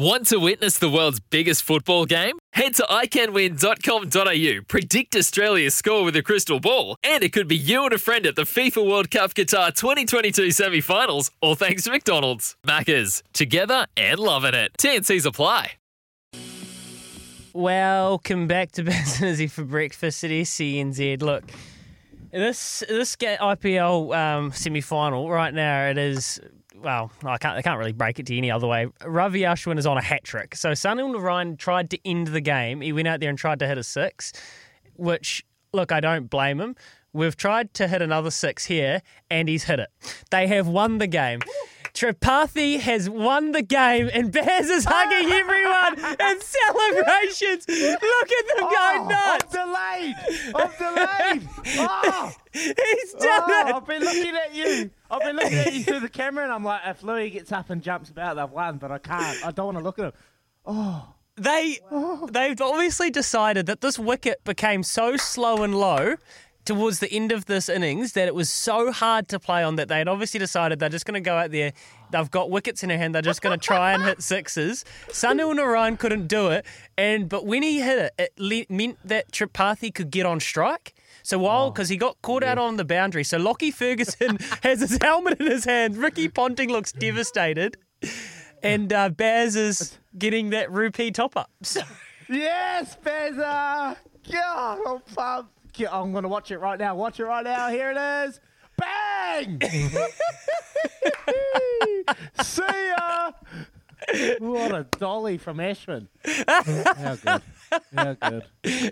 Want to witness the world's biggest football game? Head to iCanWin.com.au, predict Australia's score with a crystal ball, and it could be you and a friend at the FIFA World Cup Qatar 2022 semi finals, all thanks to McDonald's. Maccas, together and loving it. TNC's apply. Welcome back to Businessy for Breakfast at SCNZ. Look, this this IPL um, semi final right now it is well, I can't I can't really break it to you any other way. Ravi Ashwin is on a hat trick. So Sunil Narine tried to end the game. He went out there and tried to hit a six, which look, I don't blame him. We've tried to hit another six here, and he's hit it. They have won the game. Tripathi has won the game, and Baz is hugging everyone celebrations. Look at them Oh, go nuts. I'm delayed. I'm delayed. Oh, He's ah, done oh, it. I've been looking at you. I've been looking at you through the camera, and I'm like, if Louis gets up and jumps about, they've won, but I can't. I don't want to look at him. Oh. They oh. they've obviously decided that this wicket became so slow and low towards the end of this innings that it was so hard to play on that they had obviously decided they're just going to go out there. They've got wickets in their hand. They're just going to try and hit sixes. Sunil Narine couldn't do it, and but when he hit it, it le- meant that Tripathi could get on strike. So while because he got caught out on the boundary, so Lockie Ferguson has his helmet in his hand. Ricky Ponting looks devastated, and uh, Baz is getting that rupee top up. So, Yes, Bezza. God, I'm pumped. I'm going to watch it right now. Watch it right now. Here it is. Bang! See ya! What a dolly from Ashwin. How good. How good.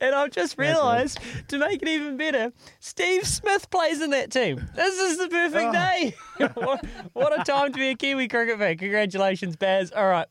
And I've just realised to make it even better, Steve Smith plays in that team. This is the perfect oh. day. what, what a time to be a Kiwi cricket fan. Congratulations, Baz. All right,